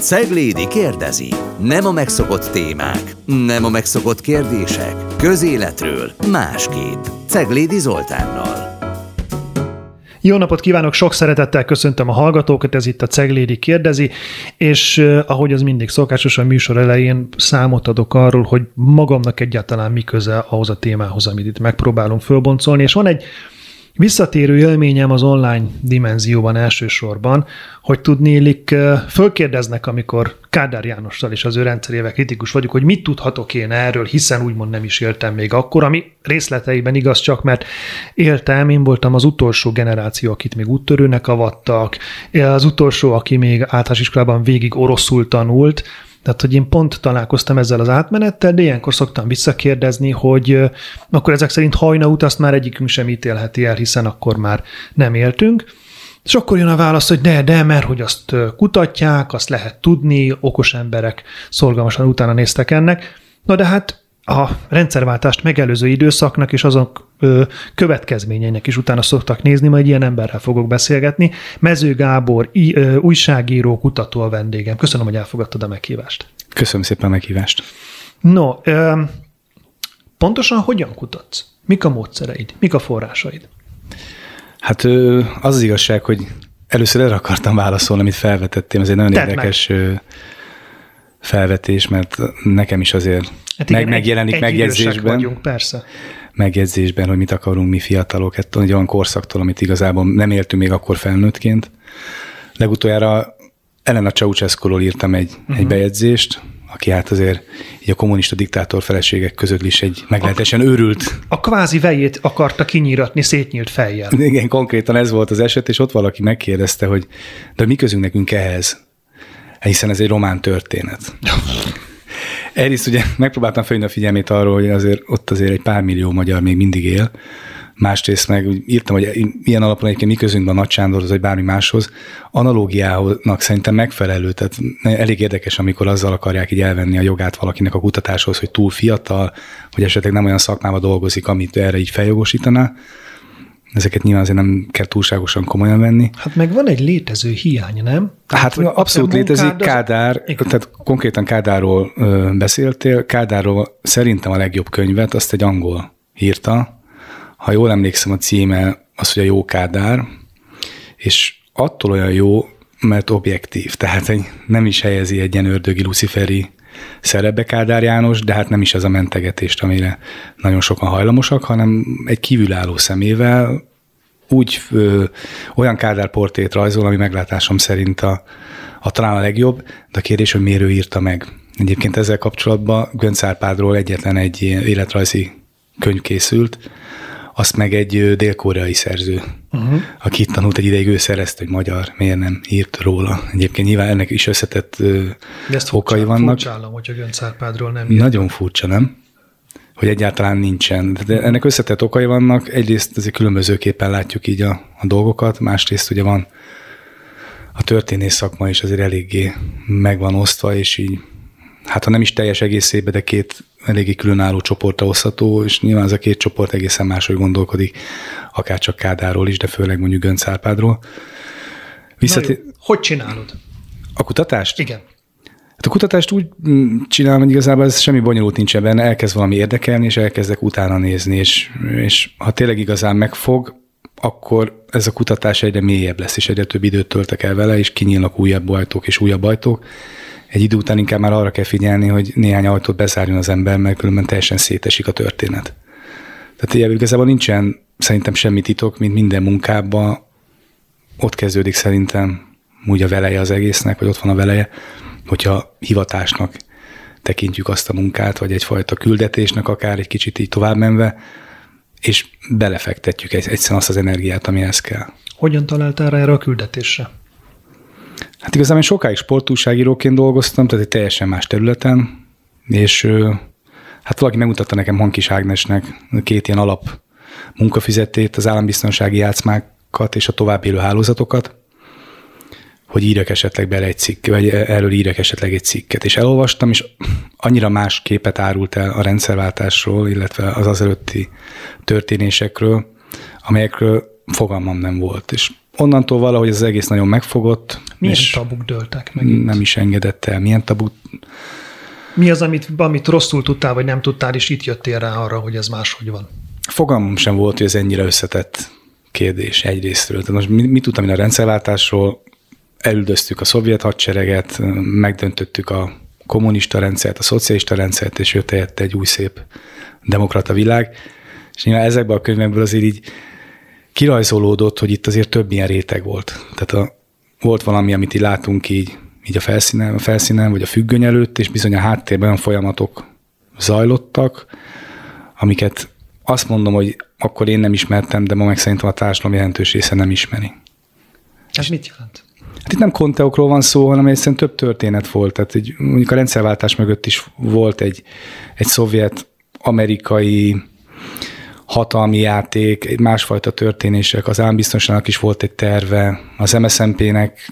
Ceglédi kérdezi. Nem a megszokott témák, nem a megszokott kérdések. Közéletről másképp. Ceglédi Zoltánnal. Jó napot kívánok, sok szeretettel köszöntöm a hallgatókat, ez itt a Ceglédi kérdezi, és ahogy az mindig szokásos a műsor elején számot adok arról, hogy magamnak egyáltalán mi köze ahhoz a témához, amit itt megpróbálunk fölboncolni, és van egy Visszatérő élményem az online dimenzióban elsősorban, hogy tudnélik, fölkérdeznek, amikor Kádár Jánossal és az ő rendszerével kritikus vagyok, hogy mit tudhatok én erről, hiszen úgymond nem is éltem még akkor, ami részleteiben igaz csak, mert éltem, én voltam az utolsó generáció, akit még úttörőnek avattak, az utolsó, aki még általános iskolában végig oroszul tanult, tehát, hogy én pont találkoztam ezzel az átmenettel, de ilyenkor szoktam visszakérdezni, hogy akkor ezek szerint hajna út azt már egyikünk sem ítélheti el, hiszen akkor már nem éltünk. És akkor jön a válasz, hogy de, de, mert hogy azt kutatják, azt lehet tudni, okos emberek szorgalmasan utána néztek ennek. Na de hát a rendszerváltást megelőző időszaknak és azok ö, következményeinek is utána szoktak nézni, majd ilyen emberrel fogok beszélgetni. Mező Gábor, í, ö, újságíró, kutató a vendégem. Köszönöm, hogy elfogadtad a meghívást. Köszönöm szépen a meghívást. No, ö, pontosan hogyan kutatsz? Mik a módszereid? Mik a forrásaid? Hát ö, az az igazság, hogy először erre akartam válaszolni, amit felvetettem. Ez egy nagyon Tedd érdekes meg. Felvetés, mert nekem is azért Hát igen, meg, megjelenik egy, megjegyzésben. Vagyunk, persze. Megjegyzésben, hogy mit akarunk mi fiatalok, ettől egy olyan korszaktól, amit igazából nem éltünk még akkor felnőttként. Legutoljára Elena ceausescu írtam egy, uh-huh. egy bejegyzést, aki hát azért így a kommunista diktátor feleségek között is egy meglehetősen őrült. A kvázi vejét akarta kinyíratni szétnyílt fejjel. Igen, konkrétan ez volt az eset, és ott valaki megkérdezte, hogy de mi közünk nekünk ehhez? Hiszen ez egy román történet. Egyrészt ugye megpróbáltam felhívni a figyelmét arról, hogy azért ott azért egy pár millió magyar még mindig él, másrészt meg úgy írtam, hogy ilyen alapon egyébként mi közünkben a Nagy Sándorhoz, vagy bármi máshoz, analógiának szerintem megfelelő, tehát elég érdekes, amikor azzal akarják így elvenni a jogát valakinek a kutatáshoz, hogy túl fiatal, hogy esetleg nem olyan szakmában dolgozik, amit erre így feljogosítaná ezeket nyilván azért nem kell túlságosan komolyan venni. Hát meg van egy létező hiány, nem? Hát tehát, abszolút létezik. Kádár, az... tehát konkrétan Kádárról ö, beszéltél. Kádárról szerintem a legjobb könyvet, azt egy angol írta. Ha jól emlékszem, a címe az, hogy a jó Kádár, és attól olyan jó, mert objektív, tehát egy, nem is helyezi egy ilyen ördögi luciferi szerepbe Kádár János, de hát nem is ez a mentegetést, amire nagyon sokan hajlamosak, hanem egy kívülálló szemével úgy ö, olyan Kádár portét rajzol, ami meglátásom szerint a, a talán a legjobb, de a kérdés, hogy miért ő írta meg. Egyébként ezzel kapcsolatban Gönc Árpádról egyetlen egy életrajzi könyv készült, azt meg egy dél-koreai szerző, uh-huh. aki itt tanult egy ideig, ő szerezte, hogy magyar, miért nem írt róla. Egyébként nyilván ennek is összetett De ezt okai furcsa, vannak. Furcsálom, hogy a Gönc Árpádról nem írt. Nagyon furcsa, nem? Hogy egyáltalán nincsen. De ennek összetett okai vannak. Egyrészt azért különbözőképpen látjuk így a, a dolgokat, másrészt ugye van a történész szakma is azért eléggé meg van osztva, és így hát ha nem is teljes egészében, de két eléggé különálló csoportra osztható, és nyilván ez a két csoport egészen máshogy gondolkodik, akár csak Kádáról is, de főleg mondjuk Gönc Árpádról. Visszatér... Hogy csinálod? A kutatást? Igen. Hát a kutatást úgy mm, csinálom, hogy igazából ez semmi bonyolult nincs benne, elkezd valami érdekelni, és elkezdek utána nézni, és, és ha tényleg igazán megfog, akkor ez a kutatás egyre mélyebb lesz, és egyre több időt töltek el vele, és kinyílnak újabb ajtók és újabb ajtók, egy idő után inkább már arra kell figyelni, hogy néhány ajtót bezárjon az ember, mert különben teljesen szétesik a történet. Tehát ilyen igazából nincsen szerintem semmi titok, mint minden munkában. Ott kezdődik szerintem úgy a veleje az egésznek, vagy ott van a veleje, hogyha hivatásnak tekintjük azt a munkát, vagy egyfajta küldetésnek akár egy kicsit így tovább menve, és belefektetjük egy, egyszerűen azt az energiát, amihez kell. Hogyan találtál rá erre a küldetésre? Hát igazából én sokáig sportúságíróként dolgoztam, tehát egy teljesen más területen, és hát valaki megmutatta nekem Hankis Ágnesnek két ilyen alap munkafizetét, az állambiztonsági játszmákat és a tovább élő hálózatokat, hogy írjak esetleg bele egy cikk, vagy erről írjak esetleg egy cikket. És elolvastam, és annyira más képet árult el a rendszerváltásról, illetve az az előtti történésekről, amelyekről fogalmam nem volt. És onnantól valahogy az egész nagyon megfogott. Milyen és tabuk dőltek meg Nem is engedett el. Milyen tabuk? Mi az, amit, amit rosszul tudtál, vagy nem tudtál, és itt jöttél rá arra, hogy ez máshogy van? Fogalmam sem volt, hogy ez ennyire összetett kérdés egyrésztről. Tehát most mit, mit tudtam én a rendszerváltásról? Elüldöztük a szovjet hadsereget, megdöntöttük a kommunista rendszert, a szocialista rendszert, és jött helyette egy új szép demokrata világ. És nyilván ezekben a könyvekből azért így kirajzolódott, hogy itt azért több ilyen réteg volt. Tehát a, volt valami, amit így látunk így, így a felszínen, a felszínen, vagy a függöny előtt, és bizony a háttérben olyan folyamatok zajlottak, amiket azt mondom, hogy akkor én nem ismertem, de ma meg szerintem a társadalom jelentős része nem ismeri. Ez mit jelent? Hát itt nem konteokról van szó, hanem egyszerűen több történet volt. Tehát egy, mondjuk a rendszerváltás mögött is volt egy, egy szovjet, amerikai hatalmi játék, másfajta történések. Az állambiztonságnak is volt egy terve, az MSZNP-nek,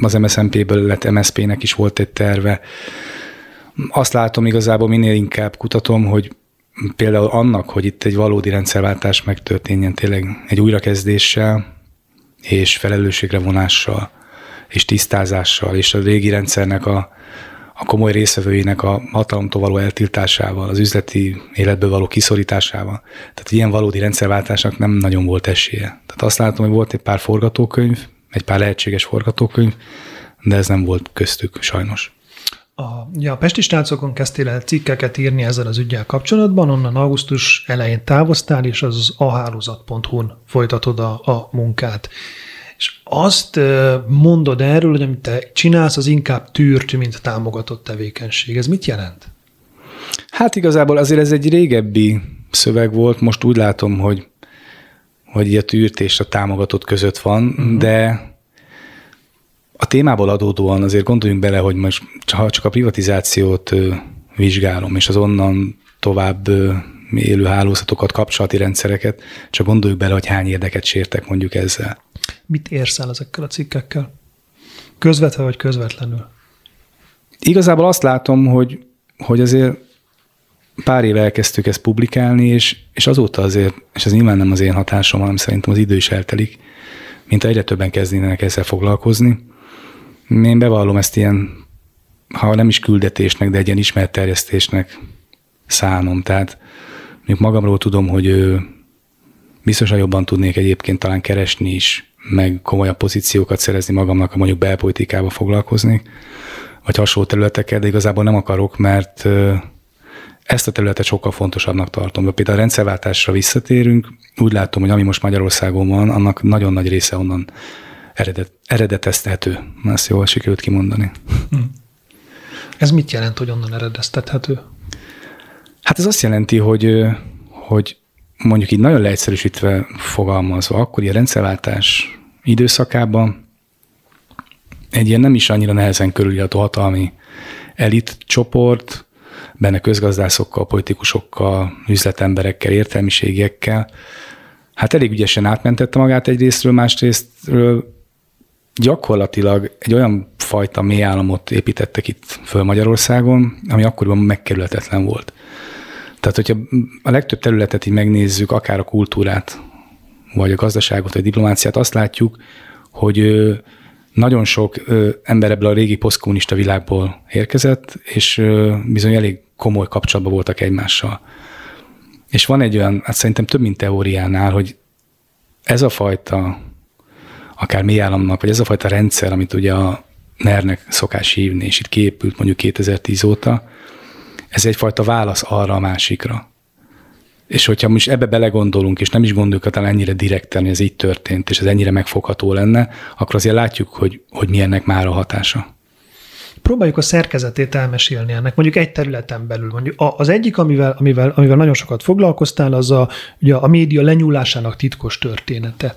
az MSZNP-ből lett MSZP-nek is volt egy terve. Azt látom igazából minél inkább kutatom, hogy például annak, hogy itt egy valódi rendszerváltás megtörténjen tényleg egy újrakezdéssel és felelősségre vonással és tisztázással és a régi rendszernek a, a komoly részvevőinek a hatalomtól való eltiltásával, az üzleti életből való kiszorításával. Tehát ilyen valódi rendszerváltásnak nem nagyon volt esélye. Tehát azt látom, hogy volt egy pár forgatókönyv, egy pár lehetséges forgatókönyv, de ez nem volt köztük sajnos. A, ja, a Pesti Stácokon kezdtél el cikkeket írni ezzel az ügyel kapcsolatban, onnan augusztus elején távoztál, és az ahálózat.hu-n folytatod a, a munkát. És azt mondod erről, hogy amit te csinálsz, az inkább tűrt, mint támogatott tevékenység. Ez mit jelent? Hát igazából azért ez egy régebbi szöveg volt, most úgy látom, hogy, hogy a tűrt és a támogatott között van, uh-huh. de a témából adódóan azért gondoljunk bele, hogy most ha csak a privatizációt vizsgálom, és az onnan tovább élő hálózatokat, kapcsolati rendszereket, csak gondoljuk bele, hogy hány érdeket sértek mondjuk ezzel. Mit érsz el ezekkel a cikkekkel? Közvetve vagy közvetlenül? Igazából azt látom, hogy, hogy azért pár éve elkezdtük ezt publikálni, és, és azóta azért, és ez nyilván nem az én hatásom, hanem szerintem az idő is eltelik, mint egyre többen kezdenek ezzel foglalkozni. Én bevallom ezt ilyen, ha nem is küldetésnek, de egy ilyen ismertterjesztésnek szánom. Tehát mondjuk magamról tudom, hogy biztosan jobban tudnék egyébként talán keresni is, meg komolyabb pozíciókat szerezni magamnak, ha mondjuk belpolitikába foglalkozni, vagy hasonló területekkel, de igazából nem akarok, mert ezt a területet sokkal fontosabbnak tartom. De például a rendszerváltásra visszatérünk, úgy látom, hogy ami most Magyarországon van, annak nagyon nagy része onnan eredet, eredeteztethető. Ezt jól sikerült kimondani. Hm. Ez mit jelent, hogy onnan eredeztethető? Hát ez azt jelenti, hogy, hogy mondjuk így nagyon leegyszerűsítve fogalmazva, akkor a rendszerváltás időszakában egy ilyen nem is annyira nehezen körülírható hatalmi elit csoport, benne közgazdászokkal, politikusokkal, üzletemberekkel, értelmiségiekkel, hát elég ügyesen átmentette magát egyrésztről, másrésztről gyakorlatilag egy olyan fajta mélyállamot építettek itt föl Magyarországon, ami akkoriban megkerülhetetlen volt. Tehát, hogyha a legtöbb területet így megnézzük, akár a kultúrát, vagy a gazdaságot, vagy a diplomáciát, azt látjuk, hogy nagyon sok ember ebből a régi posztkommunista világból érkezett, és bizony elég komoly kapcsolatban voltak egymással. És van egy olyan, hát szerintem több mint teóriánál, hogy ez a fajta, akár mély államnak, vagy ez a fajta rendszer, amit ugye a NER-nek szokás hívni, és itt kiépült mondjuk 2010 óta, ez egyfajta válasz arra a másikra. És hogyha most ebbe belegondolunk, és nem is gondoljuk talán ennyire direkten, hogy ez így történt, és ez ennyire megfogható lenne, akkor azért látjuk, hogy, hogy mi ennek már a hatása. Próbáljuk a szerkezetét elmesélni ennek, mondjuk egy területen belül. Mondjuk az egyik, amivel, amivel, amivel nagyon sokat foglalkoztál, az a, ugye a média lenyúlásának titkos története.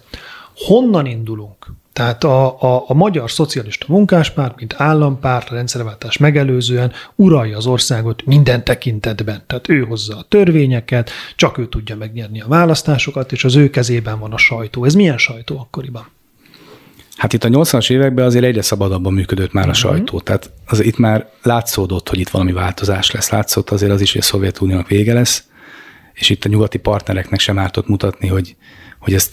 Honnan indulunk? Tehát a, a, a magyar szocialista munkáspárt, mint állampárt, a rendszerváltás megelőzően uralja az országot minden tekintetben. Tehát ő hozza a törvényeket, csak ő tudja megnyerni a választásokat, és az ő kezében van a sajtó. Ez milyen sajtó akkoriban? Hát itt a 80-as években azért egyre szabadabban működött már a uh-huh. sajtó. Tehát az, itt már látszódott, hogy itt valami változás lesz. Látszott azért az is, hogy a Szovjetuniónak vége lesz, és itt a nyugati partnereknek sem ártott mutatni, hogy, hogy ez,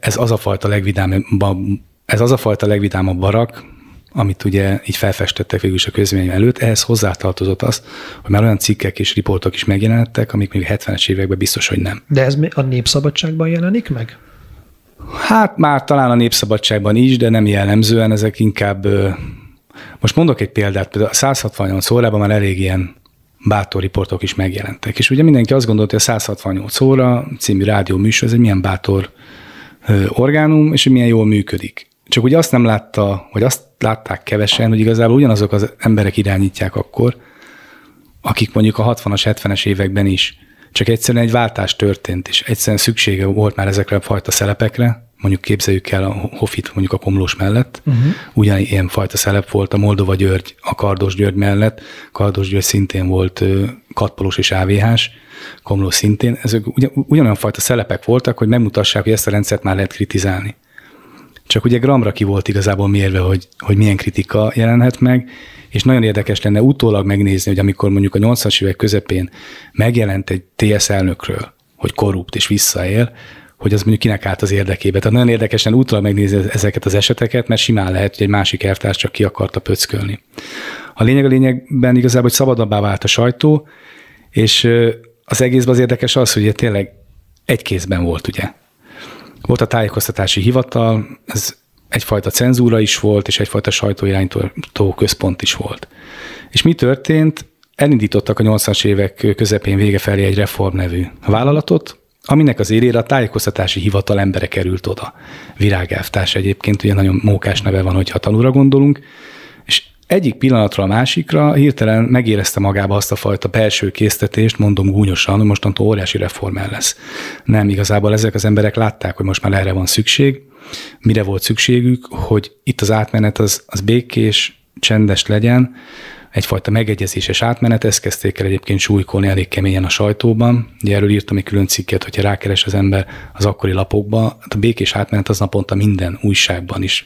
ez az a fajta legvidámabb ez az a fajta legvidámabb barak, amit ugye így felfestettek végül is a közvélemény előtt, ehhez hozzátartozott az, hogy már olyan cikkek és riportok is megjelentek, amik még 70-es években biztos, hogy nem. De ez a népszabadságban jelenik meg? Hát már talán a népszabadságban is, de nem jellemzően, ezek inkább, most mondok egy példát, például a 168 órában már elég ilyen bátor riportok is megjelentek. És ugye mindenki azt gondolta, hogy a 168 óra című rádió műsor, ez egy milyen bátor orgánum, és hogy milyen jól működik. Csak ugye azt nem látta, vagy azt látták kevesen, hogy igazából ugyanazok az emberek irányítják akkor, akik mondjuk a 60-as, 70-es években is. Csak egyszerűen egy váltás történt, és egyszerűen szüksége volt már ezekre a fajta szelepekre, mondjuk képzeljük el a Hofit mondjuk a Komlós mellett, uh-huh. ugyanilyen fajta szelep volt a Moldova György, a Kardos György mellett, Kardos György szintén volt katpolós és AVH-s, Komlós szintén, ezek ugyan, ugyanolyan fajta szelepek voltak, hogy megmutassák, hogy ezt a rendszert már lehet kritizálni. Csak ugye gramra ki volt igazából mérve, hogy, hogy milyen kritika jelenhet meg, és nagyon érdekes lenne utólag megnézni, hogy amikor mondjuk a 80-as évek közepén megjelent egy TS elnökről, hogy korrupt és visszaél, hogy az mondjuk kinek állt az érdekébe. Tehát nagyon érdekes lenne utólag megnézni ezeket az eseteket, mert simán lehet, hogy egy másik elvtárs csak ki akarta pöckölni. A lényeg a lényegben igazából, hogy szabadabbá vált a sajtó, és az egészben az érdekes az, hogy tényleg egy kézben volt, ugye. Volt a tájékoztatási hivatal, ez egyfajta cenzúra is volt, és egyfajta sajtóirányító központ is volt. És mi történt? Elindítottak a 80-as évek közepén vége felé egy Reform nevű vállalatot, aminek az élére a tájékoztatási hivatal embere került oda. Virágelvtárs egyébként, ugye nagyon mókás neve van, hogyha tanúra gondolunk, egyik pillanatra a másikra hirtelen megérezte magába azt a fajta belső késztetést, mondom gúnyosan, hogy mostantól óriási reformer lesz. Nem, igazából ezek az emberek látták, hogy most már erre van szükség. Mire volt szükségük, hogy itt az átmenet az, az békés, csendes legyen, egyfajta megegyezéses átmenet, ezt kezdték el egyébként súlykolni elég keményen a sajtóban. Ugye erről írtam egy külön cikket, hogyha rákeres az ember az akkori lapokba, hát a békés átmenet az naponta minden újságban is,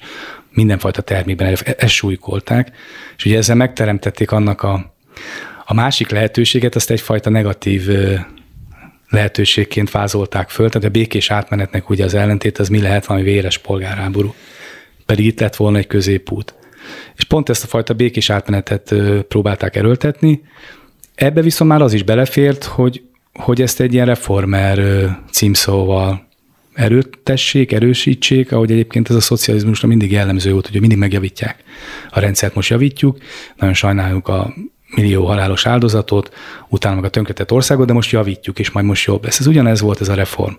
mindenfajta termékben ezt súlykolták, és ugye ezzel megteremtették annak a, a másik lehetőséget, azt egyfajta negatív lehetőségként vázolták föl, tehát a békés átmenetnek ugye az ellentét az mi lehet valami véres polgárháború. Pedig itt lett volna egy középút. És pont ezt a fajta békés átmenetet próbálták erőltetni. Ebbe viszont már az is belefért, hogy, hogy ezt egy ilyen reformer címszóval erőtessék, erősítsék, ahogy egyébként ez a szocializmusra mindig jellemző volt, hogy mindig megjavítják. A rendszert most javítjuk, nagyon sajnáljuk a millió halálos áldozatot, utána meg a tönkretett országot, de most javítjuk, és majd most jobb lesz. Ez ugyanez volt ez a reform.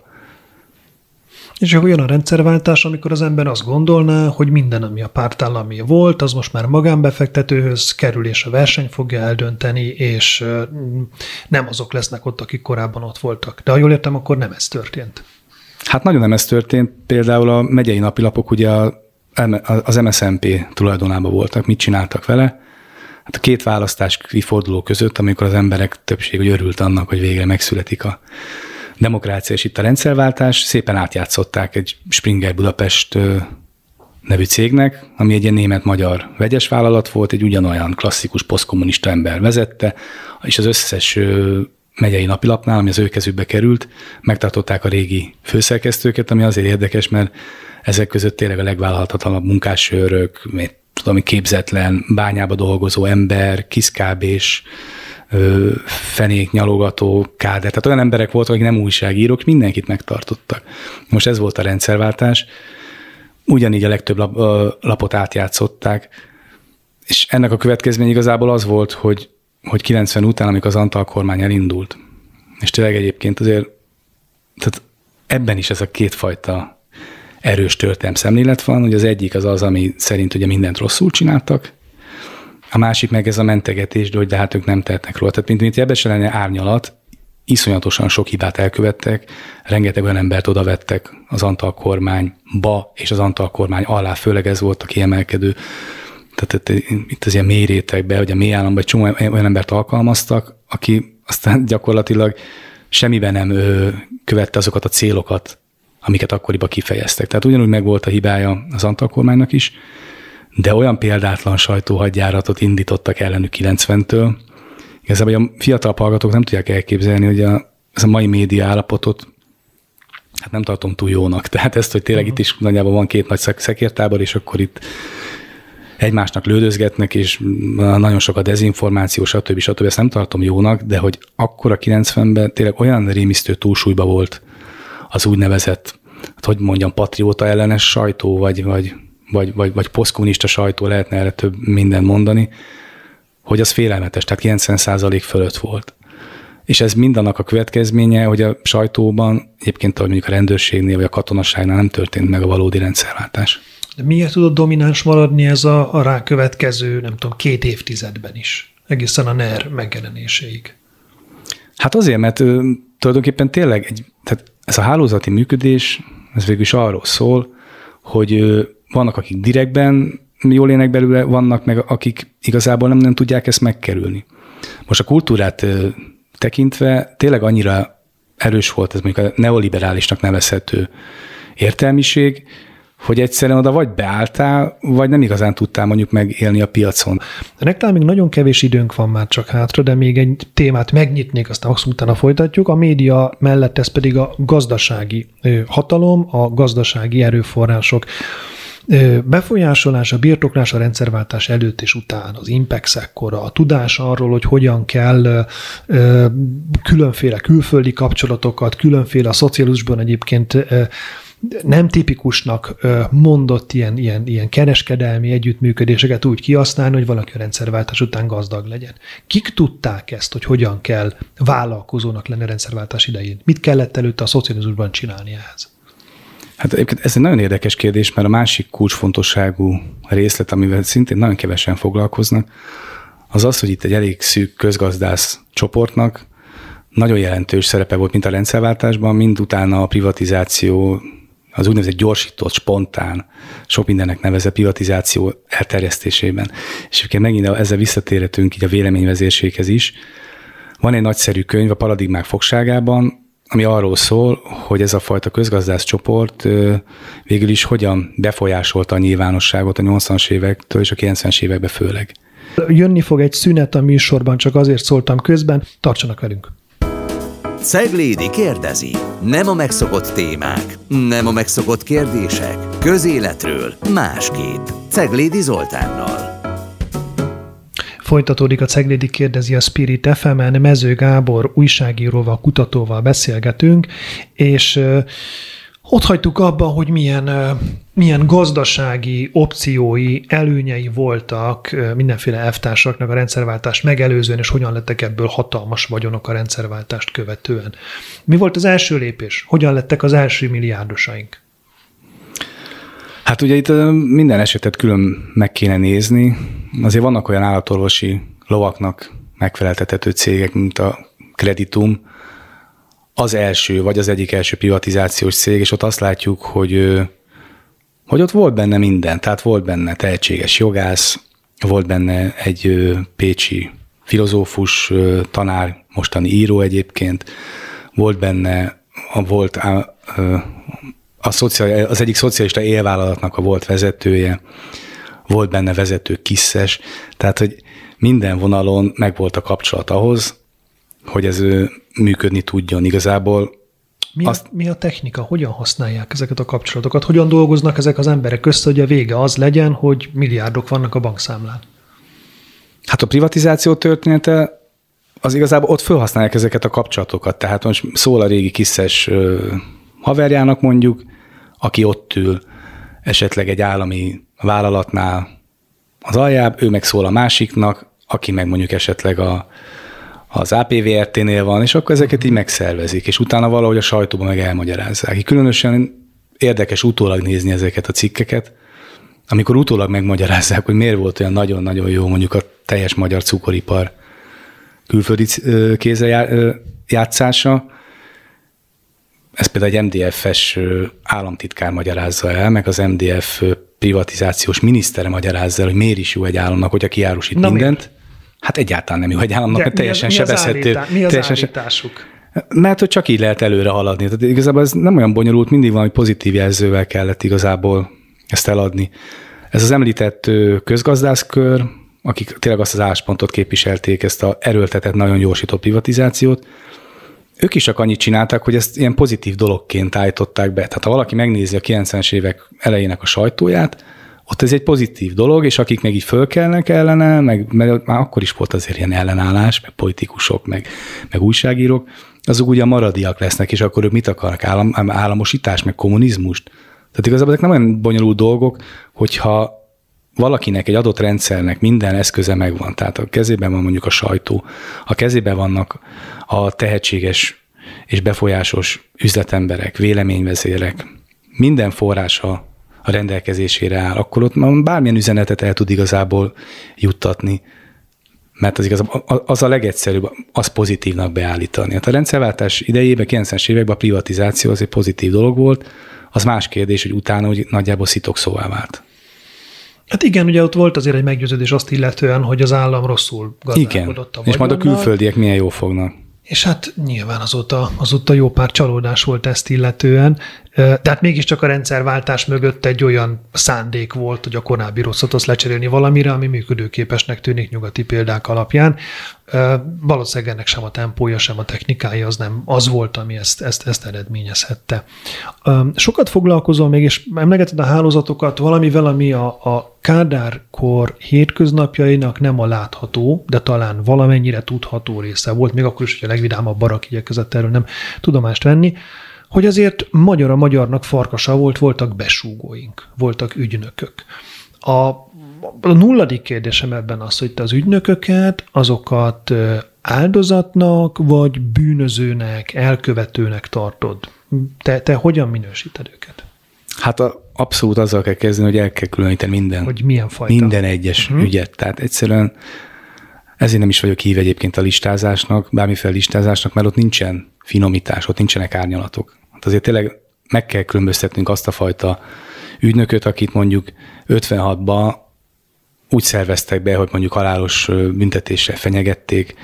És akkor jön a rendszerváltás, amikor az ember azt gondolná, hogy minden, ami a pártállami volt, az most már magánbefektetőhöz kerül, és a verseny fogja eldönteni, és nem azok lesznek ott, akik korábban ott voltak. De ha jól értem, akkor nem ez történt. Hát nagyon nem ez történt. Például a megyei napilapok ugye az MSZNP tulajdonában voltak. Mit csináltak vele? Hát a két választás forduló között, amikor az emberek többség hogy örült annak, hogy végre megszületik a demokrácia és itt a rendszerváltás, szépen átjátszották egy Springer Budapest nevű cégnek, ami egy ilyen német-magyar vegyes vállalat volt, egy ugyanolyan klasszikus posztkommunista ember vezette, és az összes megyei napilapnál, ami az ő kezükbe került, megtartották a régi főszerkesztőket, ami azért érdekes, mert ezek között tényleg a legvállalhatatlanabb munkásőrök, tudom, képzetlen, bányába dolgozó ember, kiszkábés, fenék, nyalogató, káder. Tehát olyan emberek voltak, akik nem újságírók, mindenkit megtartottak. Most ez volt a rendszerváltás. Ugyanígy a legtöbb lap, lapot átjátszották, és ennek a következmény igazából az volt, hogy, hogy 90 után, amikor az Antal kormány elindult, és tényleg egyébként azért, tehát ebben is ez a kétfajta erős történelm szemlélet van, hogy az egyik az az, ami szerint ugye mindent rosszul csináltak, a másik meg ez a mentegetés, de hogy de hát ők nem tehetnek róla. Tehát mint, mint ebbe lenne árnyalat, iszonyatosan sok hibát elkövettek, rengeteg olyan embert odavettek az Antal kormányba, és az Antal kormány alá, főleg ez volt a kiemelkedő. Tehát itt az ilyen mély rétegben, hogy a mély államban egy csomó olyan embert alkalmaztak, aki aztán gyakorlatilag semmiben nem követte azokat a célokat, amiket akkoriban kifejeztek. Tehát ugyanúgy meg volt a hibája az Antal kormánynak is, de olyan példátlan sajtóhagyjáratot indítottak ellenük 90-től. Igazából a fiatal hallgatók nem tudják elképzelni, hogy a, ez a mai média állapotot hát nem tartom túl jónak. Tehát ezt, hogy tényleg uh-huh. itt is nagyjából van két nagy szekértábor, és akkor itt egymásnak lődözgetnek, és nagyon sok a dezinformáció, stb. stb. Ezt nem tartom jónak, de hogy akkor a 90-ben tényleg olyan rémisztő túlsúlyba volt az úgynevezett, hát hogy mondjam, patrióta ellenes sajtó, vagy, vagy, vagy, vagy, vagy posztkommunista sajtó, lehetne erre több minden mondani, hogy az félelmetes, tehát 90 fölött volt. És ez mindannak a következménye, hogy a sajtóban, egyébként ahogy mondjuk a rendőrségnél vagy a katonaságnál nem történt meg a valódi rendszerváltás. De miért tudott domináns maradni ez a, a rákövetkező, nem tudom, két évtizedben is, egészen a NER megjelenéséig? Hát azért, mert ö, tulajdonképpen tényleg egy, tehát ez a hálózati működés, ez végül is arról szól, hogy ö, vannak, akik direktben jól ének belőle, vannak meg, akik igazából nem, nem tudják ezt megkerülni. Most a kultúrát ö, tekintve tényleg annyira erős volt ez mondjuk a neoliberálisnak nevezhető értelmiség, hogy egyszerűen oda vagy beálltál, vagy nem igazán tudtál mondjuk megélni a piacon. A reklámig nagyon kevés időnk van már csak hátra, de még egy témát megnyitnék, aztán azt utána folytatjuk. A média mellett ez pedig a gazdasági hatalom, a gazdasági erőforrások befolyásolása, birtoklása, rendszerváltás előtt és után, az impex ekkora, a tudás arról, hogy hogyan kell különféle külföldi kapcsolatokat, különféle a szocializmusban egyébként nem tipikusnak mondott ilyen, ilyen, ilyen kereskedelmi együttműködéseket úgy kihasználni, hogy valaki a rendszerváltás után gazdag legyen. Kik tudták ezt, hogy hogyan kell vállalkozónak lenni a rendszerváltás idején? Mit kellett előtte a szocializmusban csinálni ehhez? Hát egyébként ez egy nagyon érdekes kérdés, mert a másik kulcsfontosságú részlet, amivel szintén nagyon kevesen foglalkoznak, az az, hogy itt egy elég szűk közgazdász csoportnak nagyon jelentős szerepe volt, mint a rendszerváltásban, mind utána a privatizáció, az úgynevezett gyorsított, spontán, sok mindennek nevezett privatizáció elterjesztésében. És egyébként megint ezzel visszatérhetünk így a véleményvezérséghez is. Van egy nagyszerű könyv a Paradigmák fogságában, ami arról szól, hogy ez a fajta közgazdász csoport végül is hogyan befolyásolta a nyilvánosságot a 80-as évektől és a 90-es években főleg. Jönni fog egy szünet a műsorban, csak azért szóltam közben, tartsanak velünk! Ceglédi kérdezi. Nem a megszokott témák, nem a megszokott kérdések. Közéletről másképp. Ceglédi Zoltánnal. Folytatódik a Ceglédi kérdezi a Spirit FM-en, Mező Gábor újságíróval, kutatóval beszélgetünk, és ott hagytuk abba, hogy milyen, milyen gazdasági opciói, előnyei voltak mindenféle elvtársaknak a rendszerváltást megelőzően, és hogyan lettek ebből hatalmas vagyonok a rendszerváltást követően. Mi volt az első lépés? Hogyan lettek az első milliárdosaink? Hát ugye itt minden esetet külön meg kéne nézni. Azért vannak olyan állatorvosi lovaknak megfeleltethető cégek, mint a Creditum, az első, vagy az egyik első privatizációs cég, és ott azt látjuk, hogy, hogy ott volt benne minden. Tehát volt benne tehetséges jogász, volt benne egy pécsi filozófus, tanár, mostani író egyébként, volt benne, a, volt a, a szociál, az egyik szocialista élvállalatnak a volt vezetője, volt benne vezető kiszes, tehát hogy minden vonalon megvolt a kapcsolat ahhoz, hogy ez működni tudjon. Igazából mi a, azt... mi a technika? Hogyan használják ezeket a kapcsolatokat? Hogyan dolgoznak ezek az emberek össze, hogy a vége az legyen, hogy milliárdok vannak a bankszámlán? Hát a privatizáció története az igazából ott felhasználják ezeket a kapcsolatokat. Tehát most szól a régi kiszes haverjának mondjuk, aki ott ül esetleg egy állami vállalatnál az aljább, ő meg szól a másiknak, aki meg mondjuk esetleg a, az APVRT-nél van, és akkor ezeket így megszervezik, és utána valahogy a sajtóban meg elmagyarázzák. Különösen érdekes utólag nézni ezeket a cikkeket, amikor utólag megmagyarázzák, hogy miért volt olyan nagyon-nagyon jó mondjuk a teljes magyar cukoripar külföldi kézre játszása, ez például egy MDF-es államtitkár magyarázza el, meg az MDF privatizációs minisztere magyarázza el, hogy miért is jó egy államnak, hogyha kiárusít Na mindent. Miért? Hát egyáltalán nem jó egy államnak, mert teljesen mi sebezhető. Mi az, mi az teljesen állításuk? Mert hogy csak így lehet előre haladni. Tehát igazából ez nem olyan bonyolult, mindig valami pozitív jelzővel kellett igazából ezt eladni. Ez az említett közgazdászkör, akik tényleg azt az álláspontot képviselték, ezt a erőltetett, nagyon gyorsított privatizációt, ők is csak annyit csináltak, hogy ezt ilyen pozitív dologként állították be. Tehát ha valaki megnézi a 90-es évek elejének a sajtóját, ott ez egy pozitív dolog, és akik meg így fölkelnek ellene, meg, meg már akkor is volt azért ilyen ellenállás, meg politikusok, meg, meg újságírók, azok ugye maradiak lesznek, és akkor ők mit akarnak? Állam, államosítás, meg kommunizmust? Tehát igazából ezek nem olyan bonyolult dolgok, hogyha valakinek, egy adott rendszernek minden eszköze megvan, tehát a kezében van mondjuk a sajtó, a kezében vannak a tehetséges és befolyásos üzletemberek, véleményvezérek, minden forrása a rendelkezésére áll, akkor ott bármilyen üzenetet el tud igazából juttatni, mert az, igaz, az a legegyszerűbb, az pozitívnak beállítani. Hát a rendszerváltás idejében, 90-es években a privatizáció az egy pozitív dolog volt, az más kérdés, hogy utána hogy nagyjából szitok szóvá vált. Hát igen, ugye ott volt azért egy meggyőződés azt illetően, hogy az állam rosszul gazdálkodott Igen, a és majd a külföldiek milyen jó fognak. És hát nyilván azóta, azóta jó pár csalódás volt ezt illetően. Tehát mégiscsak a rendszerváltás mögött egy olyan szándék volt, hogy a korábbi rosszat azt lecserélni valamire, ami működőképesnek tűnik nyugati példák alapján. Valószínűleg ennek sem a tempója, sem a technikája az nem az volt, ami ezt, ezt, ezt eredményezhette. Sokat foglalkozol még, és emlegeted a hálózatokat valamivel, ami a, a Kádárkor hétköznapjainak nem a látható, de talán valamennyire tudható része volt, még akkor is, hogy a legvidámabb barak igyekezett erről nem tudomást venni, hogy azért magyar a magyarnak farkasa volt, voltak besúgóink, voltak ügynökök. A, a nulladik kérdésem ebben az, hogy te az ügynököket, azokat áldozatnak, vagy bűnözőnek, elkövetőnek tartod? Te, te hogyan minősíted őket? Hát a, abszolút azzal kell kezdeni, hogy el kell különíteni minden, hogy milyen fajta? minden egyes uh-huh. ügyet. Tehát egyszerűen ezért nem is vagyok hív egyébként a listázásnak, bármiféle listázásnak, mert ott nincsen finomítás, ott nincsenek árnyalatok. Hát azért tényleg meg kell különböztetnünk azt a fajta ügynököt, akit mondjuk 56-ban úgy szerveztek be, hogy mondjuk halálos büntetésre fenyegették,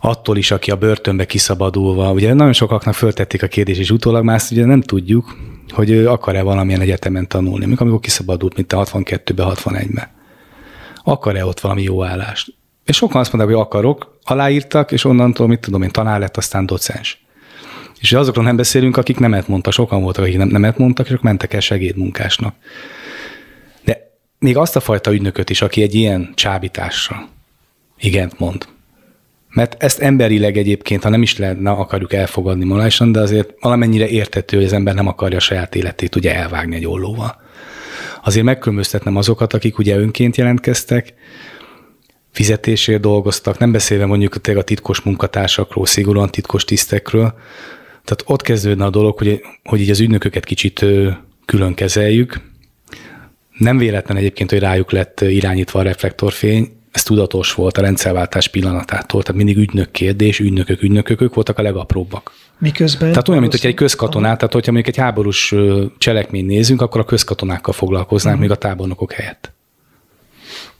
attól is, aki a börtönbe kiszabadulva, ugye nagyon sokaknak föltették a kérdést, és utólag már ugye nem tudjuk, hogy akar-e valamilyen egyetemen tanulni, amikor, amikor kiszabadult, mint a 62-ben, 61-ben. Akar-e ott valami jó állást? És sokan azt mondták, hogy akarok, aláírtak, és onnantól, mit tudom én, tanár lett, aztán docens. És azokról nem beszélünk, akik nemet mondtak, sokan voltak, akik nem, nemet mondtak, és ők mentek el segédmunkásnak. Még azt a fajta ügynököt is, aki egy ilyen csábításra igent mond. Mert ezt emberileg egyébként, ha nem is lehetne, akarjuk elfogadni morálisan, de azért valamennyire értető, hogy az ember nem akarja a saját életét ugye elvágni egy ollóval. Azért megkülönböztetnem azokat, akik ugye önként jelentkeztek, fizetésért dolgoztak, nem beszélve mondjuk a titkos munkatársakról, szigorúan titkos tisztekről, tehát ott kezdődne a dolog, hogy, hogy így az ügynököket kicsit külön kezeljük. Nem véletlen egyébként, hogy rájuk lett irányítva a reflektorfény, ez tudatos volt a rendszerváltás pillanatától, tehát mindig ügynök kérdés, ügynökök, ügynökök, ők voltak a legapróbbak. Miközben? Tehát olyan, mint hogy egy közkatonát, tehát hogyha mondjuk egy háborús cselekményt nézünk, akkor a közkatonákkal foglalkoznánk uh-huh. még a tábornokok helyett.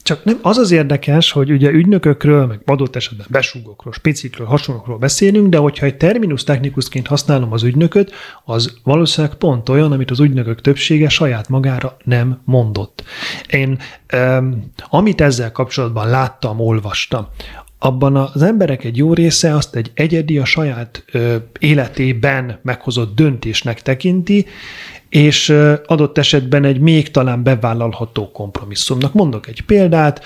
Csak nem az az érdekes, hogy ugye ügynökökről, meg adott esetben besúgokról, specikről, hasonlókról beszélünk, de hogyha egy terminus technikusként használom az ügynököt, az valószínűleg pont olyan, amit az ügynökök többsége saját magára nem mondott. Én amit ezzel kapcsolatban láttam, olvastam, abban az emberek egy jó része azt egy egyedi, a saját ö, életében meghozott döntésnek tekinti, és adott esetben egy még talán bevállalható kompromisszumnak. Mondok egy példát,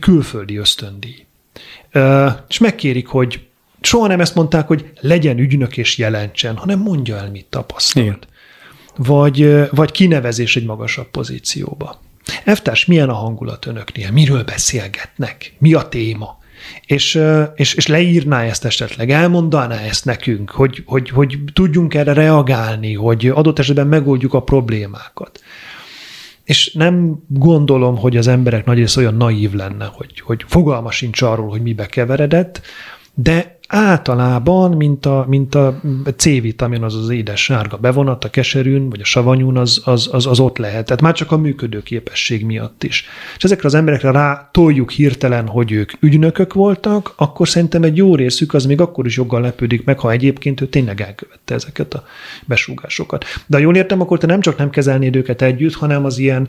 külföldi ösztöndíj. És megkérik, hogy soha nem ezt mondták, hogy legyen ügynök és jelentsen, hanem mondja el, mit tapasztalt. Vagy, vagy kinevezés egy magasabb pozícióba. Eftás, milyen a hangulat önöknél? Miről beszélgetnek? Mi a téma? És, és, és leírná ezt esetleg, elmondaná ezt nekünk, hogy, hogy, hogy tudjunk erre reagálni, hogy adott esetben megoldjuk a problémákat. És nem gondolom, hogy az emberek nagy része olyan naív lenne, hogy, hogy fogalma sincs arról, hogy mibe keveredett, de általában, mint a, mint a C-vitamin, az az édes sárga bevonat a keserűn, vagy a savanyún, az, az, az, az ott lehet. Tehát már csak a működő képesség miatt is. És ezekre az emberekre rá toljuk hirtelen, hogy ők ügynökök voltak, akkor szerintem egy jó részük az még akkor is joggal lepődik meg, ha egyébként ő tényleg elkövette ezeket a besúgásokat. De ha jól értem, akkor te nem csak nem kezelnéd őket együtt, hanem az ilyen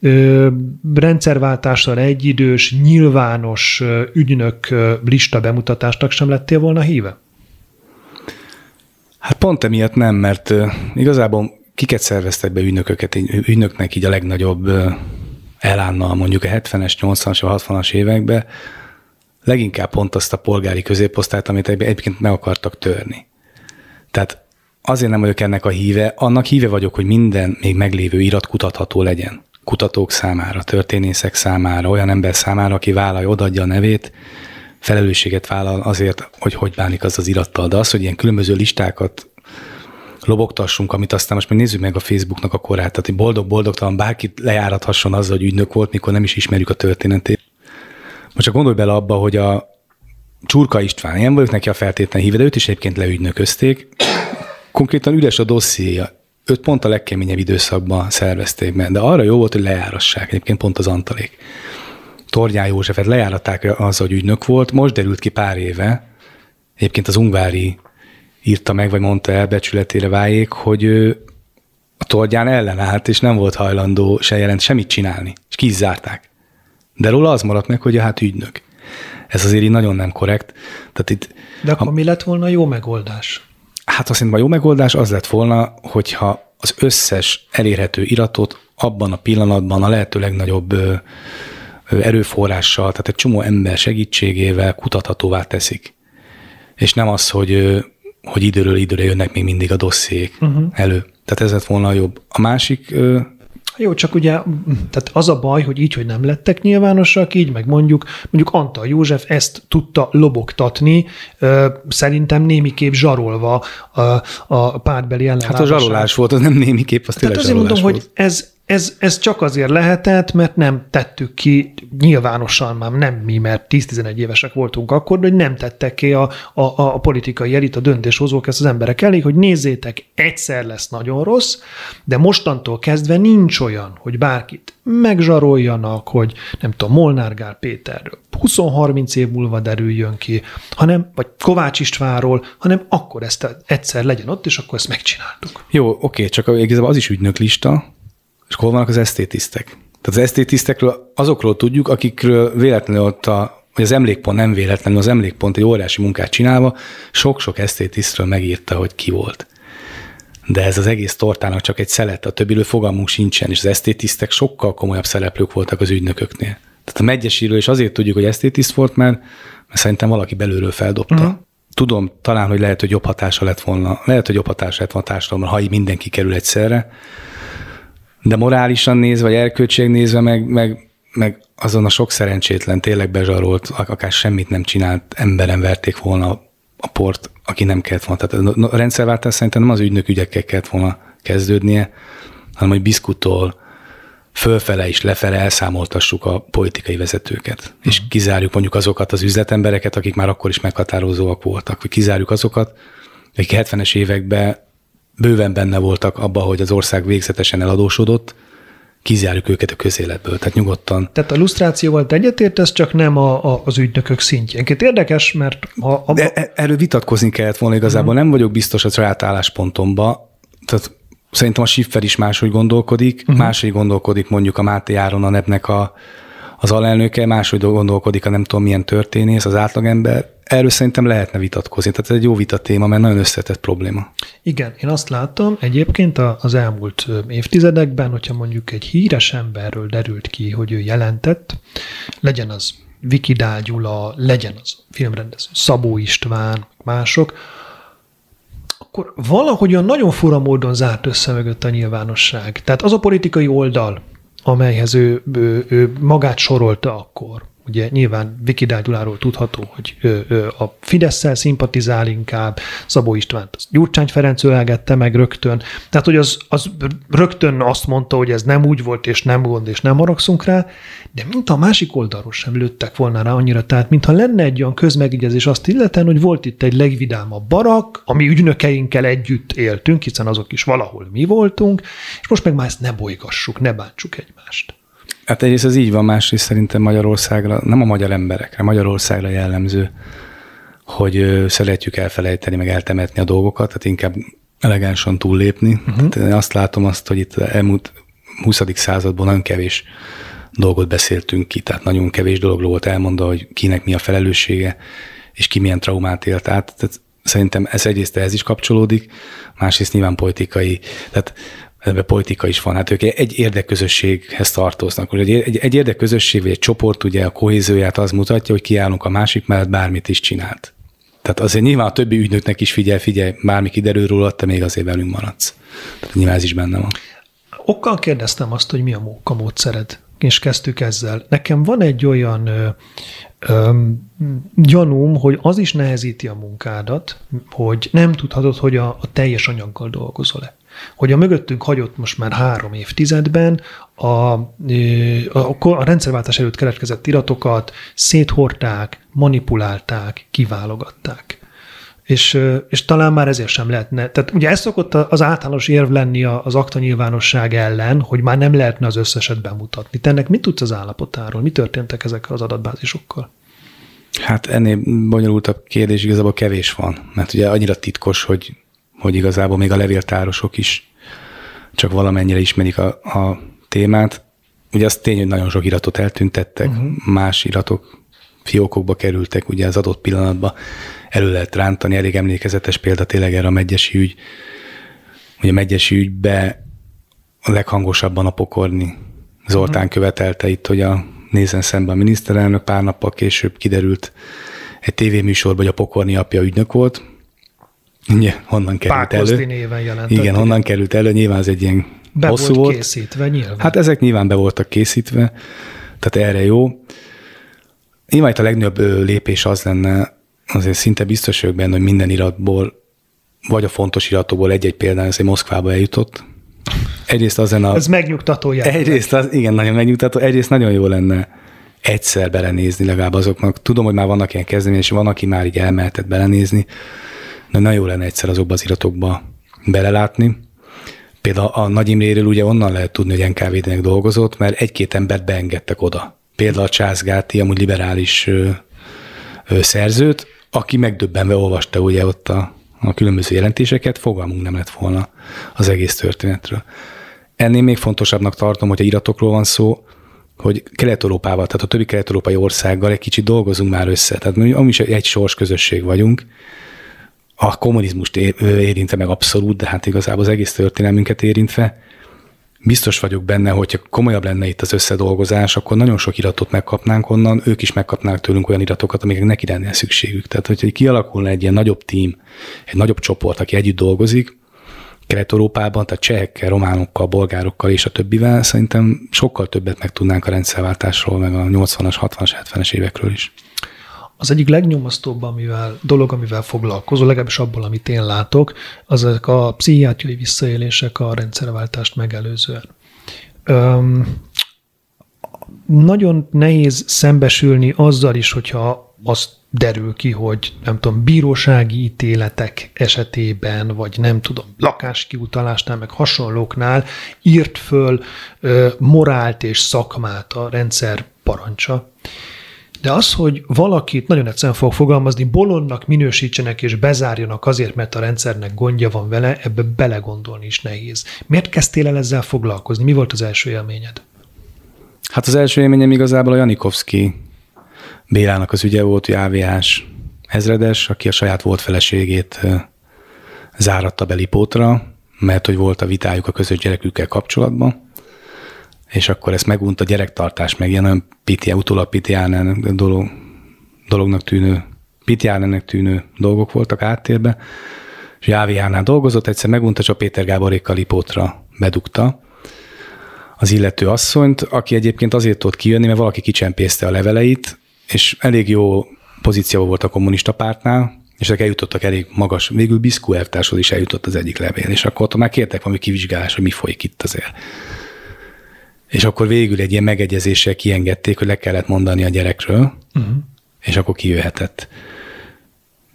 ö, rendszerváltással egyidős, nyilvános ügynök lista bemutatásnak sem lettél volna híve? Hát pont emiatt nem, mert igazából kiket szerveztek be ügynököket, ügynöknek így a legnagyobb elánnal mondjuk a 70-es, 80-as, 60-as években, leginkább pont azt a polgári középosztályt, amit egyébként meg akartak törni. Tehát azért nem vagyok ennek a híve, annak híve vagyok, hogy minden még meglévő irat kutatható legyen. Kutatók számára, történészek számára, olyan ember számára, aki vállalja, odaadja a nevét, felelősséget vállal azért, hogy hogy bánik az az irattal. De az, hogy ilyen különböző listákat lobogtassunk, amit aztán most meg nézzük meg a Facebooknak a korát, tehát hogy boldog-boldogtalan bárkit lejárathasson azzal, hogy ügynök volt, mikor nem is ismerjük a történetét. Most csak gondolj bele abba, hogy a Csurka István, én vagyok neki a feltétlen híve, de őt is egyébként leügynöközték. Konkrétan üres a dossziéja. Őt pont a legkeményebb időszakban szervezték meg, de arra jó volt, hogy lejárassák, egyébként pont az Antalék. Tornyán Józsefet lejáratták az, hogy ügynök volt, most derült ki pár éve, egyébként az Ungvári írta meg, vagy mondta el becsületére váljék, hogy ő a Torgyán ellenállt, és nem volt hajlandó se jelent semmit csinálni, és ki is zárták. De róla az maradt meg, hogy hát ügynök. Ez azért így nagyon nem korrekt. Tehát itt, De akkor ha, mi lett volna jó megoldás? Hát azt a jó megoldás az lett volna, hogyha az összes elérhető iratot abban a pillanatban a lehető legnagyobb erőforrással, tehát egy csomó ember segítségével kutathatóvá teszik. És nem az, hogy, hogy időről időre jönnek még mindig a dossziék uh-huh. elő. Tehát ez lett volna a jobb. A másik jó, csak ugye tehát az a baj, hogy így, hogy nem lettek nyilvánosak, így meg mondjuk, mondjuk Antal József ezt tudta lobogtatni, szerintem némiképp zsarolva a, a pártbeli ellenállására. Hát a zsarolás volt, az nem némiképp, az tényleg azért mondom, volt. hogy ez, ez, ez csak azért lehetett, mert nem tettük ki nyilvánosan, már nem mi, mert 10-11 évesek voltunk akkor, de hogy nem tettek ki a, a, a politikai elit, a döntéshozók ezt az emberek elég, hogy nézzétek, egyszer lesz nagyon rossz, de mostantól kezdve nincs olyan, hogy bárkit megzsaroljanak, hogy nem tudom, Molnár Gál Péterről 20-30 év múlva derüljön ki, hanem, vagy Kovács Istvánról, hanem akkor ezt egyszer legyen ott, és akkor ezt megcsináltuk. Jó, oké, csak igazából az is ügynöklista, és hol vannak az esztétisztek? Tehát az esztétisztekről azokról tudjuk, akikről véletlenül ott a, hogy az emlékpont nem véletlenül, az emlékpont egy óriási munkát csinálva, sok-sok esztétisztről megírta, hogy ki volt. De ez az egész tortának csak egy szelet, a többiről fogalmunk sincsen, és az esztétisztek sokkal komolyabb szereplők voltak az ügynököknél. Tehát a megyesíről is azért tudjuk, hogy esztétiszt volt, mert, mert szerintem valaki belülről feldobta. Uh-huh. Tudom, talán, hogy lehet, hogy jobb hatása lett volna, lehet, hogy jobb hatása lett volna a társadalomra, ha így mindenki kerül egyszerre, de morálisan nézve, vagy erköltség nézve, meg, meg, meg azon a sok szerencsétlen, tényleg bezsarolt, akár semmit nem csinált emberen verték volna a port, aki nem kellett volna. Tehát a rendszerváltás szerintem nem az ügynök ügyekkel kellett volna kezdődnie, hanem hogy biszkutól fölfele és lefele elszámoltassuk a politikai vezetőket. Mm. És kizárjuk mondjuk azokat az üzletembereket, akik már akkor is meghatározóak voltak, vagy kizárjuk azokat, akik 70-es években bőven benne voltak abba, hogy az ország végzetesen eladósodott, kizárjuk őket a közéletből, tehát nyugodtan. Tehát a lusztrációval te egyetértesz, csak nem a, a, az ügynökök szintjén. Két érdekes, mert... Ha, a... De e, erről vitatkozni kellett volna igazából, uh-huh. nem vagyok biztos a saját álláspontomba, tehát szerintem a Schiffer is máshogy gondolkodik, uh-huh. máshogy gondolkodik mondjuk a Máté Áron a nepnek a, az alelnöke, máshogy gondolkodik a nem tudom milyen történész, az átlagember. Erről szerintem lehetne vitatkozni. Tehát ez egy jó vita téma, mert nagyon összetett probléma. Igen, én azt látom egyébként az elmúlt évtizedekben, hogyha mondjuk egy híres emberről derült ki, hogy ő jelentett, legyen az Viki Gyula, legyen az filmrendező Szabó István, mások, akkor valahogyan nagyon fura módon zárt össze mögött a nyilvánosság. Tehát az a politikai oldal, amelyhez ő, ő, ő magát sorolta akkor, Ugye nyilván Vikidál Gyuláról tudható, hogy ő, ő a Fidesz-szel szimpatizál inkább, Szabó Istvánt Gyurcsány Ferenc ölelgette meg rögtön, tehát hogy az, az rögtön azt mondta, hogy ez nem úgy volt, és nem gond, és nem haragszunk rá, de mint a másik oldalról sem lőttek volna rá annyira, tehát mintha lenne egy olyan közmegegyezés azt illeten, hogy volt itt egy legvidámabb barak, ami ügynökeinkkel együtt éltünk, hiszen azok is valahol mi voltunk, és most meg már ezt ne bolygassuk, ne bántsuk egymást. Hát egyrészt ez így van, másrészt szerintem Magyarországra, nem a magyar emberekre, Magyarországra jellemző, hogy szeretjük elfelejteni, meg eltemetni a dolgokat, tehát inkább elegánsan túllépni. Uh-huh. Tehát én azt látom azt, hogy itt elmúlt 20. században nagyon kevés dolgot beszéltünk ki, tehát nagyon kevés dologról volt elmondva, hogy kinek mi a felelőssége, és ki milyen traumát élt át. Tehát szerintem ez egyrészt ehhez is kapcsolódik, másrészt nyilván politikai. Tehát ebben politika is van. Hát ők egy érdekközösséghez tartoznak. Ugye egy, egy érdekközösség vagy egy csoport ugye a kohézióját az mutatja, hogy kiállunk a másik mellett bármit is csinált. Tehát azért nyilván a többi ügynöknek is figyel, figyelj, bármi kiderül róla, te még azért velünk maradsz. Tehát nyilván ez is benne van. Okkal kérdeztem azt, hogy mi a munkamódszered, és kezdtük ezzel. Nekem van egy olyan ö, ö, gyanúm, hogy az is nehezíti a munkádat, hogy nem tudhatod, hogy a, a teljes anyaggal dolgozol-e hogy a mögöttünk hagyott most már három évtizedben a, a, a rendszerváltás előtt keletkezett iratokat széthorták, manipulálták, kiválogatták. És, és talán már ezért sem lehetne. Tehát ugye ez szokott az általános érv lenni az akta nyilvánosság ellen, hogy már nem lehetne az összeset bemutatni. Te ennek mit tudsz az állapotáról? Mi történtek ezekkel az adatbázisokkal? Hát ennél bonyolultabb kérdés igazából kevés van, mert ugye annyira titkos, hogy hogy igazából még a levéltárosok is csak valamennyire ismerik a, a témát. Ugye az tény, hogy nagyon sok iratot eltüntettek, uh-huh. más iratok fiókokba kerültek, ugye az adott pillanatban elő lehet rántani. Elég emlékezetes példa tényleg erre a megyesi ügy. Ugye a megyesi ügybe a leghangosabban a pokorni Zoltán uh-huh. követelte itt, hogy a nézen szemben a miniszterelnök pár nappal később kiderült egy tévéműsorban, hogy a pokorni apja ügynök volt, honnan került Pákozdi elő. néven jelentett. Igen, honnan került elő, nyilván az egy ilyen be hosszú volt. készítve nyilván. Hát ezek nyilván be voltak készítve, tehát erre jó. Nyilván itt a legnagyobb lépés az lenne, azért szinte biztos vagyok benne, hogy minden iratból, vagy a fontos iratokból egy-egy példány, ez egy Moszkvába eljutott. Egyrészt az a... Ez megnyugtató jelent. Egyrészt az, igen, nagyon megnyugtató. Egyrészt nagyon jó lenne egyszer belenézni legalább azoknak. Tudom, hogy már vannak ilyen kezdeményezések, van, aki már így elmehetett belenézni, de nagyon jó lenne egyszer azokba az iratokba belelátni. Például a Nagy Imréről ugye onnan lehet tudni, hogy NKVD-nek dolgozott, mert egy-két embert beengedtek oda. Például a Csász Gáti, amúgy liberális ö, ö, szerzőt, aki megdöbbenve olvasta ugye ott a, a különböző jelentéseket, fogalmunk nem lett volna az egész történetről. Ennél még fontosabbnak tartom, hogy a iratokról van szó, hogy Kelet-Európával, tehát a többi kelet-európai országgal egy kicsit dolgozunk már össze. Tehát mi is egy sors közösség vagyunk, a kommunizmust érintve meg abszolút, de hát igazából az egész történelmünket érintve. Biztos vagyok benne, hogyha komolyabb lenne itt az összedolgozás, akkor nagyon sok iratot megkapnánk onnan, ők is megkapnák tőlünk olyan iratokat, amiknek neki lenne szükségük. Tehát, hogyha kialakulna egy ilyen nagyobb tím, egy nagyobb csoport, aki együtt dolgozik, Kelet-Európában, tehát csehekkel, románokkal, bolgárokkal és a többivel, szerintem sokkal többet meg tudnánk a rendszerváltásról, meg a 80-as, 60-as, 70-es évekről is. Az egyik legnyomasztóbb amivel, dolog, amivel foglalkozol, legalábbis abból, amit én látok, azok a pszichiátriai visszaélések a rendszerváltást megelőzően. Öm, nagyon nehéz szembesülni azzal is, hogyha azt derül ki, hogy nem tudom, bírósági ítéletek esetében, vagy nem tudom, lakáskiutalásnál, meg hasonlóknál írt föl ö, morált és szakmát a rendszer parancsa. De az, hogy valakit, nagyon egyszerűen fog fogalmazni, bolondnak minősítsenek és bezárjanak azért, mert a rendszernek gondja van vele, ebbe belegondolni is nehéz. Miért kezdtél el ezzel foglalkozni? Mi volt az első élményed? Hát az első élményem igazából a Janikovszki Bélának az ügye volt, hogy AVH-s ezredes, aki a saját volt feleségét záratta be Lipótra, mert hogy volt a vitájuk a közös gyerekükkel kapcsolatban és akkor ezt megunta a gyerektartás, meg ilyen olyan piti, utólag piti dolog, dolognak tűnő, piti tűnő dolgok voltak áttérbe, és Jáviánál dolgozott, egyszer megunta, csak Péter Gáborékkal Lipótra bedugta az illető asszonyt, aki egyébként azért tudott kijönni, mert valaki kicsempészte a leveleit, és elég jó pozícióban volt a kommunista pártnál, és ezek eljutottak elég magas, végül Biszkú is eljutott az egyik levél, és akkor ott már kértek valami kivizsgálás, hogy mi folyik itt azért. És akkor végül egy ilyen megegyezéssel kiengedték, hogy le kellett mondani a gyerekről, uh-huh. és akkor kijöhetett.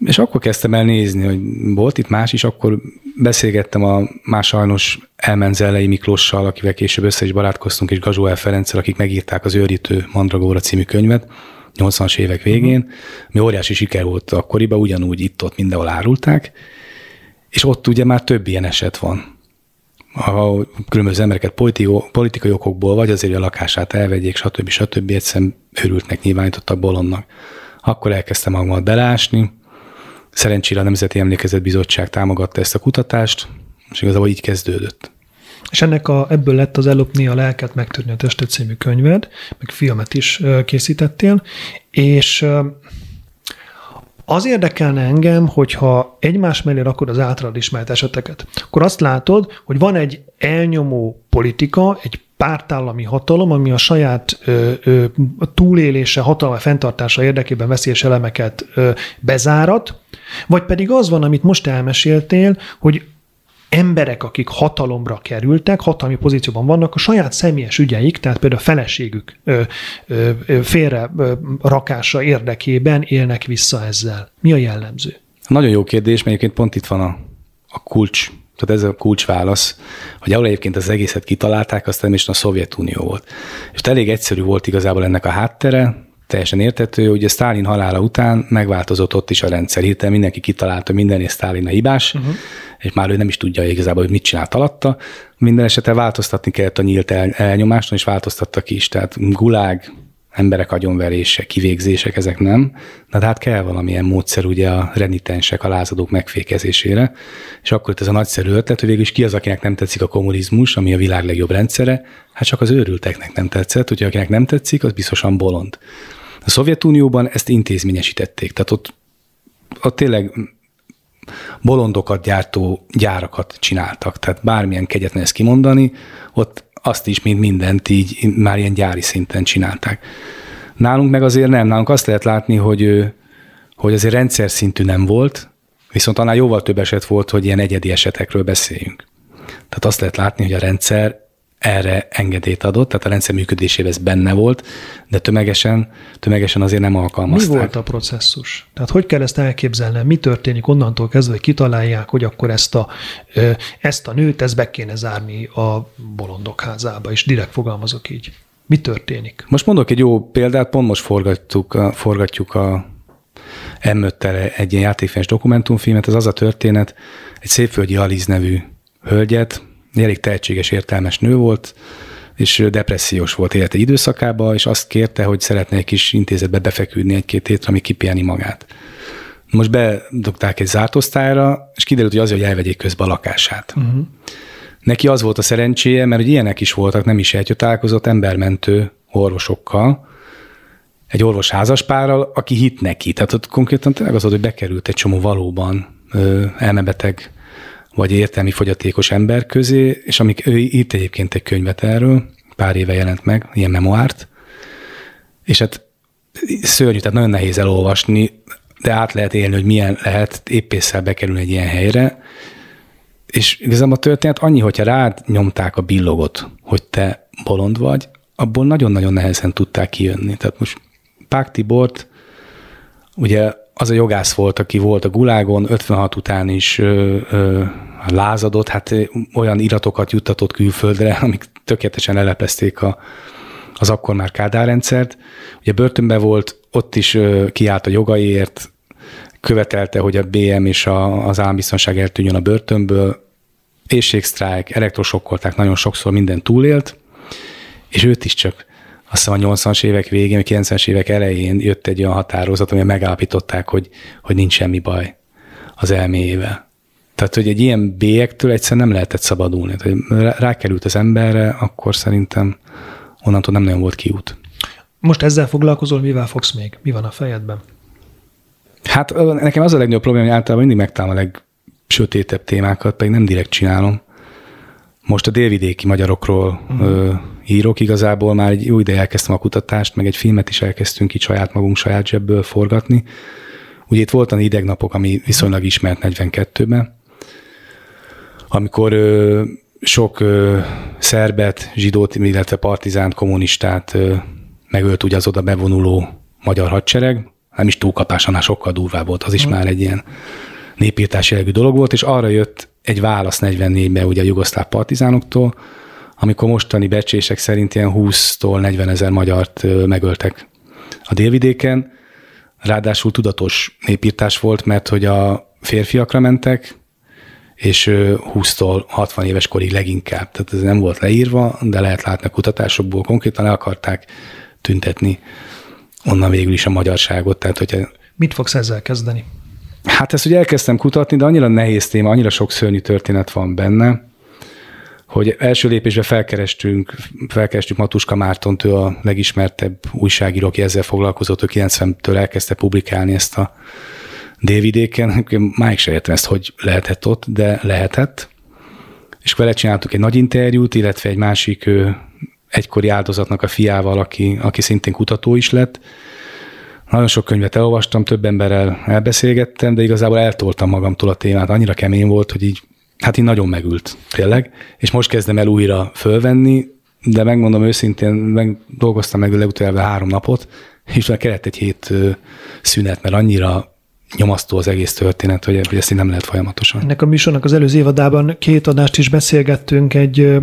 És akkor kezdtem el nézni, hogy volt itt más is, akkor beszélgettem a más sajnos Elmenzellei Miklóssal, akivel később össze is barátkoztunk, és Gazsóel Ferenccel, akik megírták az Őrítő Mandragóra című könyvet 80-as évek végén, uh-huh. mi óriási siker volt akkoriban, ugyanúgy itt-ott mindenhol árulták, és ott ugye már több ilyen eset van a különböző embereket politikai okokból, vagy azért, hogy a lakását elvegyék, stb. stb. egyszerűen őrültnek nyilvánítottak bolondnak. Akkor elkezdtem magamat belásni. Szerencsére a Nemzeti Emlékezet Bizottság támogatta ezt a kutatást, és igazából így kezdődött. És ennek a, ebből lett az Ellopni a lelket, megtörni a testet című könyved, meg filmet is készítettél, és az érdekelne engem, hogyha egymás mellé rakod az általad ismert eseteket, akkor azt látod, hogy van egy elnyomó politika, egy pártállami hatalom, ami a saját ö, ö, túlélése, hatalma fenntartása érdekében veszélyes elemeket ö, bezárat, vagy pedig az van, amit most elmeséltél, hogy emberek, akik hatalomra kerültek, hatalmi pozícióban vannak, a saját személyes ügyeik, tehát például a feleségük ö, ö, félre ö, rakása érdekében élnek vissza ezzel. Mi a jellemző? Nagyon jó kérdés, mert egyébként pont itt van a, a kulcs, tehát ez a kulcsválasz, hogy ahol egyébként az egészet kitalálták, azt is a Szovjetunió volt. És elég egyszerű volt igazából ennek a háttere, teljesen értető, hogy a Sztálin halála után megváltozott ott is a rendszer. Hirtelen mindenki kitalálta, minden és Sztálin a hibás, uh-huh. és már ő nem is tudja igazából, hogy mit csinált alatta. Minden esetre változtatni kellett a nyílt el, elnyomáson, és változtattak is. Tehát gulág, emberek agyonverése, kivégzések, ezek nem. De hát kell valamilyen módszer ugye a renitensek, a lázadók megfékezésére. És akkor itt ez a nagyszerű ötlet, hogy végül is ki az, akinek nem tetszik a kommunizmus, ami a világ legjobb rendszere, hát csak az őrülteknek nem tetszett, úgyhogy akinek nem tetszik, az biztosan bolond. A Szovjetunióban ezt intézményesítették, tehát ott, ott tényleg bolondokat gyártó gyárakat csináltak, tehát bármilyen kegyetlen ezt kimondani, ott azt is, mint mindent így már ilyen gyári szinten csinálták. Nálunk meg azért nem, nálunk azt lehet látni, hogy, hogy azért rendszer szintű nem volt, viszont annál jóval több eset volt, hogy ilyen egyedi esetekről beszéljünk. Tehát azt lehet látni, hogy a rendszer erre engedélyt adott, tehát a rendszer működésében ez benne volt, de tömegesen, tömegesen azért nem alkalmazták. Mi volt a processzus? Tehát hogy kell ezt elképzelni? Mi történik onnantól kezdve, hogy kitalálják, hogy akkor ezt a, ezt a nőt, ezt be kéne zárni a bolondok házába, és direkt fogalmazok így. Mi történik? Most mondok egy jó példát, pont most forgatjuk, forgatjuk a m egy ilyen játékfilmes dokumentumfilmet, ez az a történet, egy szépföldi Aliz nevű hölgyet, elég tehetséges, értelmes nő volt, és depressziós volt élete időszakában, és azt kérte, hogy szeretne egy kis intézetbe befeküdni egy-két hétre, ami kipieni magát. Most bedugták egy zárt osztályra, és kiderült, hogy azért, hogy elvegyék közbe a lakását. Uh-huh. Neki az volt a szerencséje, mert hogy ilyenek is voltak, nem is egy találkozott embermentő orvosokkal, egy orvos házaspárral, aki hit neki. Tehát ott konkrétan tényleg az volt, hogy bekerült egy csomó valóban elmebeteg vagy értelmi fogyatékos ember közé, és amik ő írt egyébként egy könyvet erről, pár éve jelent meg, ilyen memoárt, és hát szörnyű, tehát nagyon nehéz elolvasni, de át lehet élni, hogy milyen lehet éppésszel bekerülni egy ilyen helyre, és igazából a történet annyi, hogyha rád nyomták a billogot, hogy te bolond vagy, abból nagyon-nagyon nehezen tudták kijönni. Tehát most Pák Tibort, ugye az a jogász volt, aki volt a Gulágon, 56 után is ö, ö, lázadott, hát olyan iratokat juttatott külföldre, amik tökéletesen lelepezték a, az akkor már Kádár rendszert. Ugye börtönben volt, ott is ö, kiállt a jogaiért, követelte, hogy a BM és a, az állambiztonság eltűnjön a börtönből, éjségsztrájk, elektrosokkolták, nagyon sokszor minden túlélt, és őt is csak azt hiszem a 80-as évek végén, a 90-es évek elején jött egy olyan határozat, ami megállapították, hogy, hogy nincs semmi baj az elméjével. Tehát, hogy egy ilyen bélyektől egyszerűen nem lehetett szabadulni. Tehát, rákerült az emberre, akkor szerintem onnantól nem nagyon volt kiút. Most ezzel foglalkozol, mivel fogsz még? Mi van a fejedben? Hát nekem az a legnagyobb probléma, hogy általában mindig megtalálom a legsötétebb témákat, pedig nem direkt csinálom. Most a délvidéki magyarokról uh-huh írok. Igazából már egy jó ideje elkezdtem a kutatást, meg egy filmet is elkezdtünk itt saját magunk, saját zsebből forgatni. Ugye itt voltan idegnapok, ami viszonylag ismert 42-ben, amikor ö, sok ö, szerbet, zsidót, illetve partizánt, kommunistát ö, megölt ugye az oda bevonuló magyar hadsereg, nem is túlkapás, annál sokkal durvább volt, az is mm. már egy ilyen népírtás jellegű dolog volt, és arra jött egy válasz 44-ben ugye a jugoszláv partizánoktól, amikor mostani becsések szerint ilyen 20-tól 40 ezer magyart megöltek a délvidéken. Ráadásul tudatos népírtás volt, mert hogy a férfiakra mentek, és 20-tól 60 éves korig leginkább. Tehát ez nem volt leírva, de lehet látni a kutatásokból, konkrétan el akarták tüntetni onnan végül is a magyarságot. Tehát, hogyha... Mit fogsz ezzel kezdeni? Hát ezt ugye elkezdtem kutatni, de annyira nehéz téma, annyira sok szörnyű történet van benne, hogy első lépésben felkerestünk, felkerestünk Matuska Mártont, ő a legismertebb újságíró, aki ezzel foglalkozott, ő 90-től elkezdte publikálni ezt a délvidéken. Máig se értem ezt, hogy lehetett ott, de lehetett. És vele csináltuk egy nagy interjút, illetve egy másik ő, egykori áldozatnak a fiával, aki, aki szintén kutató is lett. Nagyon sok könyvet elolvastam, több emberrel elbeszélgettem, de igazából eltoltam magamtól a témát. Annyira kemény volt, hogy így hát így nagyon megült, tényleg. És most kezdem el újra fölvenni, de megmondom őszintén, meg dolgoztam meg legutóbb három napot, és már kellett egy hét szünet, mert annyira nyomasztó az egész történet, hogy, hogy ezt így nem lehet folyamatosan. Ennek a műsornak az előző évadában két adást is beszélgettünk egy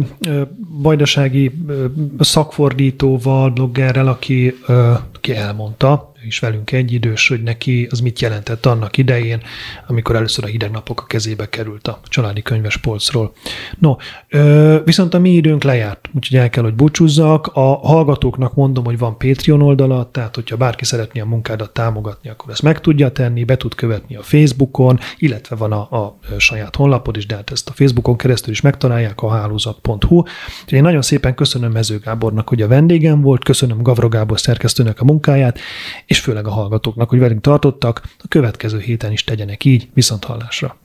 bajdasági szakfordítóval, bloggerrel, aki, aki elmondta, is velünk egyidős, hogy neki az mit jelentett annak idején, amikor először a hideg napok a kezébe került a családi könyves polcról. No, viszont a mi időnk lejárt, úgyhogy el kell, hogy búcsúzzak. A hallgatóknak mondom, hogy van Patreon oldala, tehát hogyha bárki szeretné a munkádat támogatni, akkor ezt meg tudja tenni, be tud követni a Facebookon, illetve van a, a saját honlapod is, de hát ezt a Facebookon keresztül is megtalálják a hálózat.hu. Én nagyon szépen köszönöm Mező Gábornak, hogy a vendégem volt, köszönöm Gavro Gábor szerkesztőnek a munkáját, és főleg a hallgatóknak, hogy velünk tartottak, a következő héten is tegyenek így, viszont hallásra.